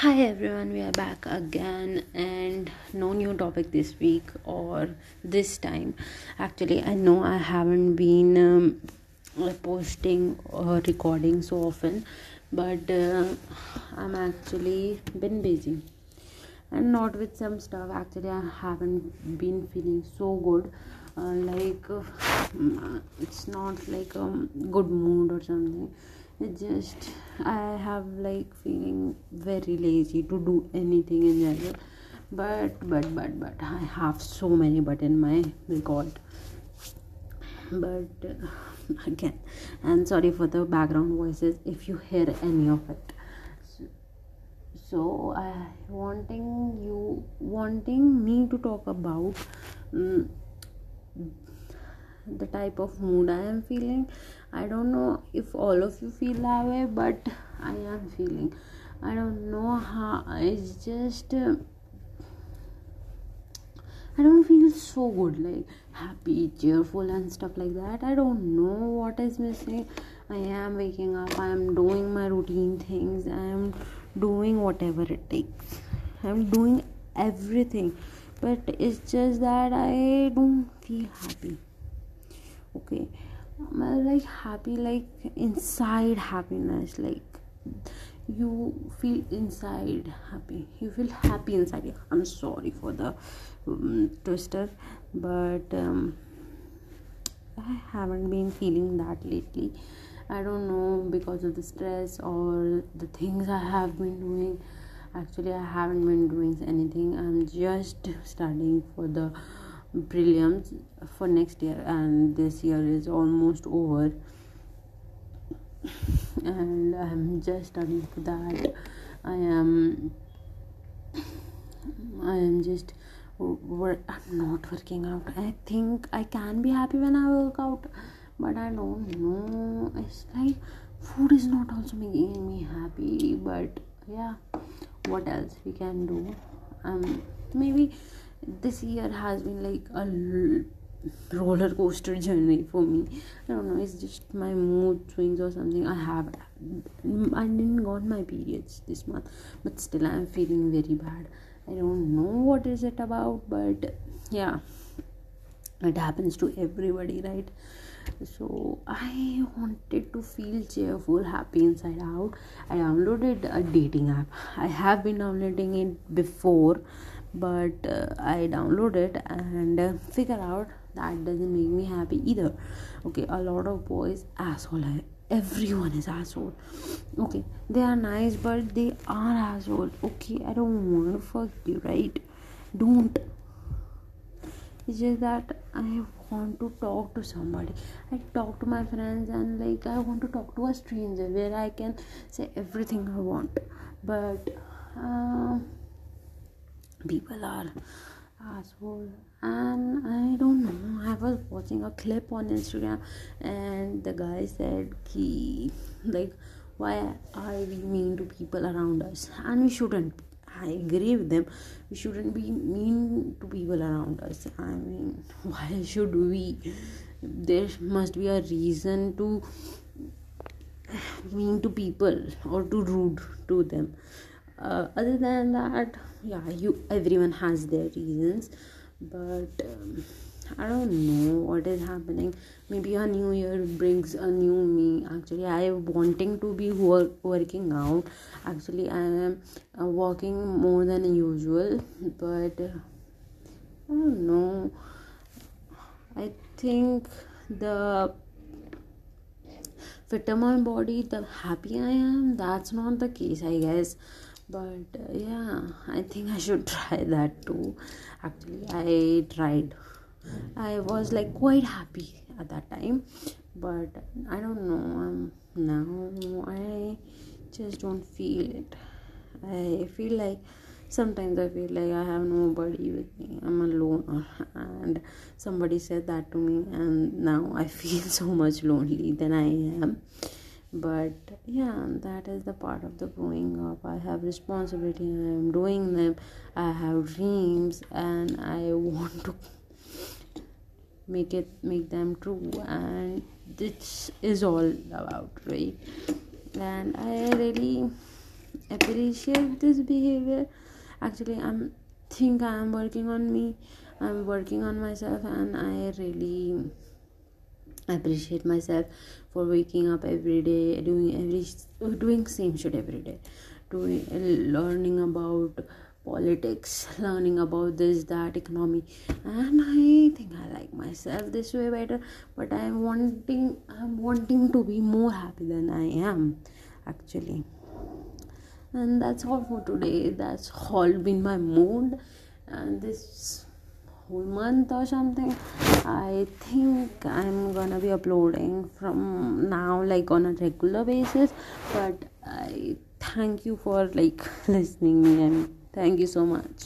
Hi everyone, we are back again and no new topic this week or this time. Actually, I know I haven't been um, posting or recording so often, but uh, I'm actually been busy and not with some stuff. Actually, I haven't been feeling so good. Uh, like uh, it's not like a good mood or something it just i have like feeling very lazy to do anything in general. But but but but i have so many but in my record. But uh, again and sorry for the background voices if you hear any of it. So, i wanting you wanting me to talk about um, the type of mood i am feeling. I don't know if all of you feel that way but i am feeling. I don't know how it's just uh, I don't feel so good, like happy, cheerful, and stuff like that. I don't know what is missing. I am waking up, I am doing my routine things, I am doing whatever it takes, I'm doing everything, but it's just that I don't feel happy okay. I'm like happy like inside happiness like you feel inside happy. You feel happy inside. I'm sorry for the um, twister but um, i haven't been feeling that lately. I don't know because of the stress or the things i have been doing. Actually i haven't been doing anything. I'm just studying for the prelims for next year and this year is almost over. And i'm just studying for that. I am i am just i'm not working out. I think i can be happy when i work out but i don't know. It's like food is not also making me happy but yeah what else we can do? Um maybe this year has been like a roller coaster journey for me. I don't know it's just my mood swings or something. I have i didn't got my periods this month but still i'm feeling very bad. I don't know what is it about but yeah it happens to everybody right? So i wanted to feel cheerful happy inside out. I downloaded a dating app. I have been downloading it before but uh, i download it and uh, figure out that doesn't make me happy either. Okay a lot of boys asshole everyone is asshole. Okay they are nice but they are asshole. Okay i don't want to fuck you right? Don't. It's just that i want to talk to somebody. I talk to my friends and like i want to talk to a stranger where i can say everything i want. But people are asshole. And i don't know. I was watching a clip on instagram and the guy said he like why are we mean to people around us? And we shouldn't. I agree with them. We shouldn't be mean to people around us. I mean why should we? There must be a reason to mean to people or to rude to them uh, other than that yeah you everyone has their reasons but um, i don't know what is happening. Maybe a new year brings a new me. Actually i am wanting to be work, working out. Actually i am uh, walking more than usual but uh, i don't know. I think the fitter my body the happy i am that's not the case i guess but uh, yeah i think i should try that too. Actually i tried. I was like quite happy at that time. But i don't know um, now i just don't feel it. I feel like sometimes i feel like i have nobody with me. I'm alone and somebody said that to me and now i feel so much lonely than i am but yeah that is the part of the growing up. I have responsibility i am doing them. I have dreams and i want to make it make them true. And this is all about right? And i really appreciate this behavior. Actually i'm think i'm working on me. I'm working on myself and i really appreciate myself for waking up every day doing every doing same shit every day. Doing learning about politics learning about this that economy. And i think i like myself this way better but i'm wanting i'm wanting to be more happy than i am actually. And that's all for today. That's all been my mood. And this whole month or something i think i'm gonna be uploading from now like on a regular basis. But i thank you for like listening me and thank you so much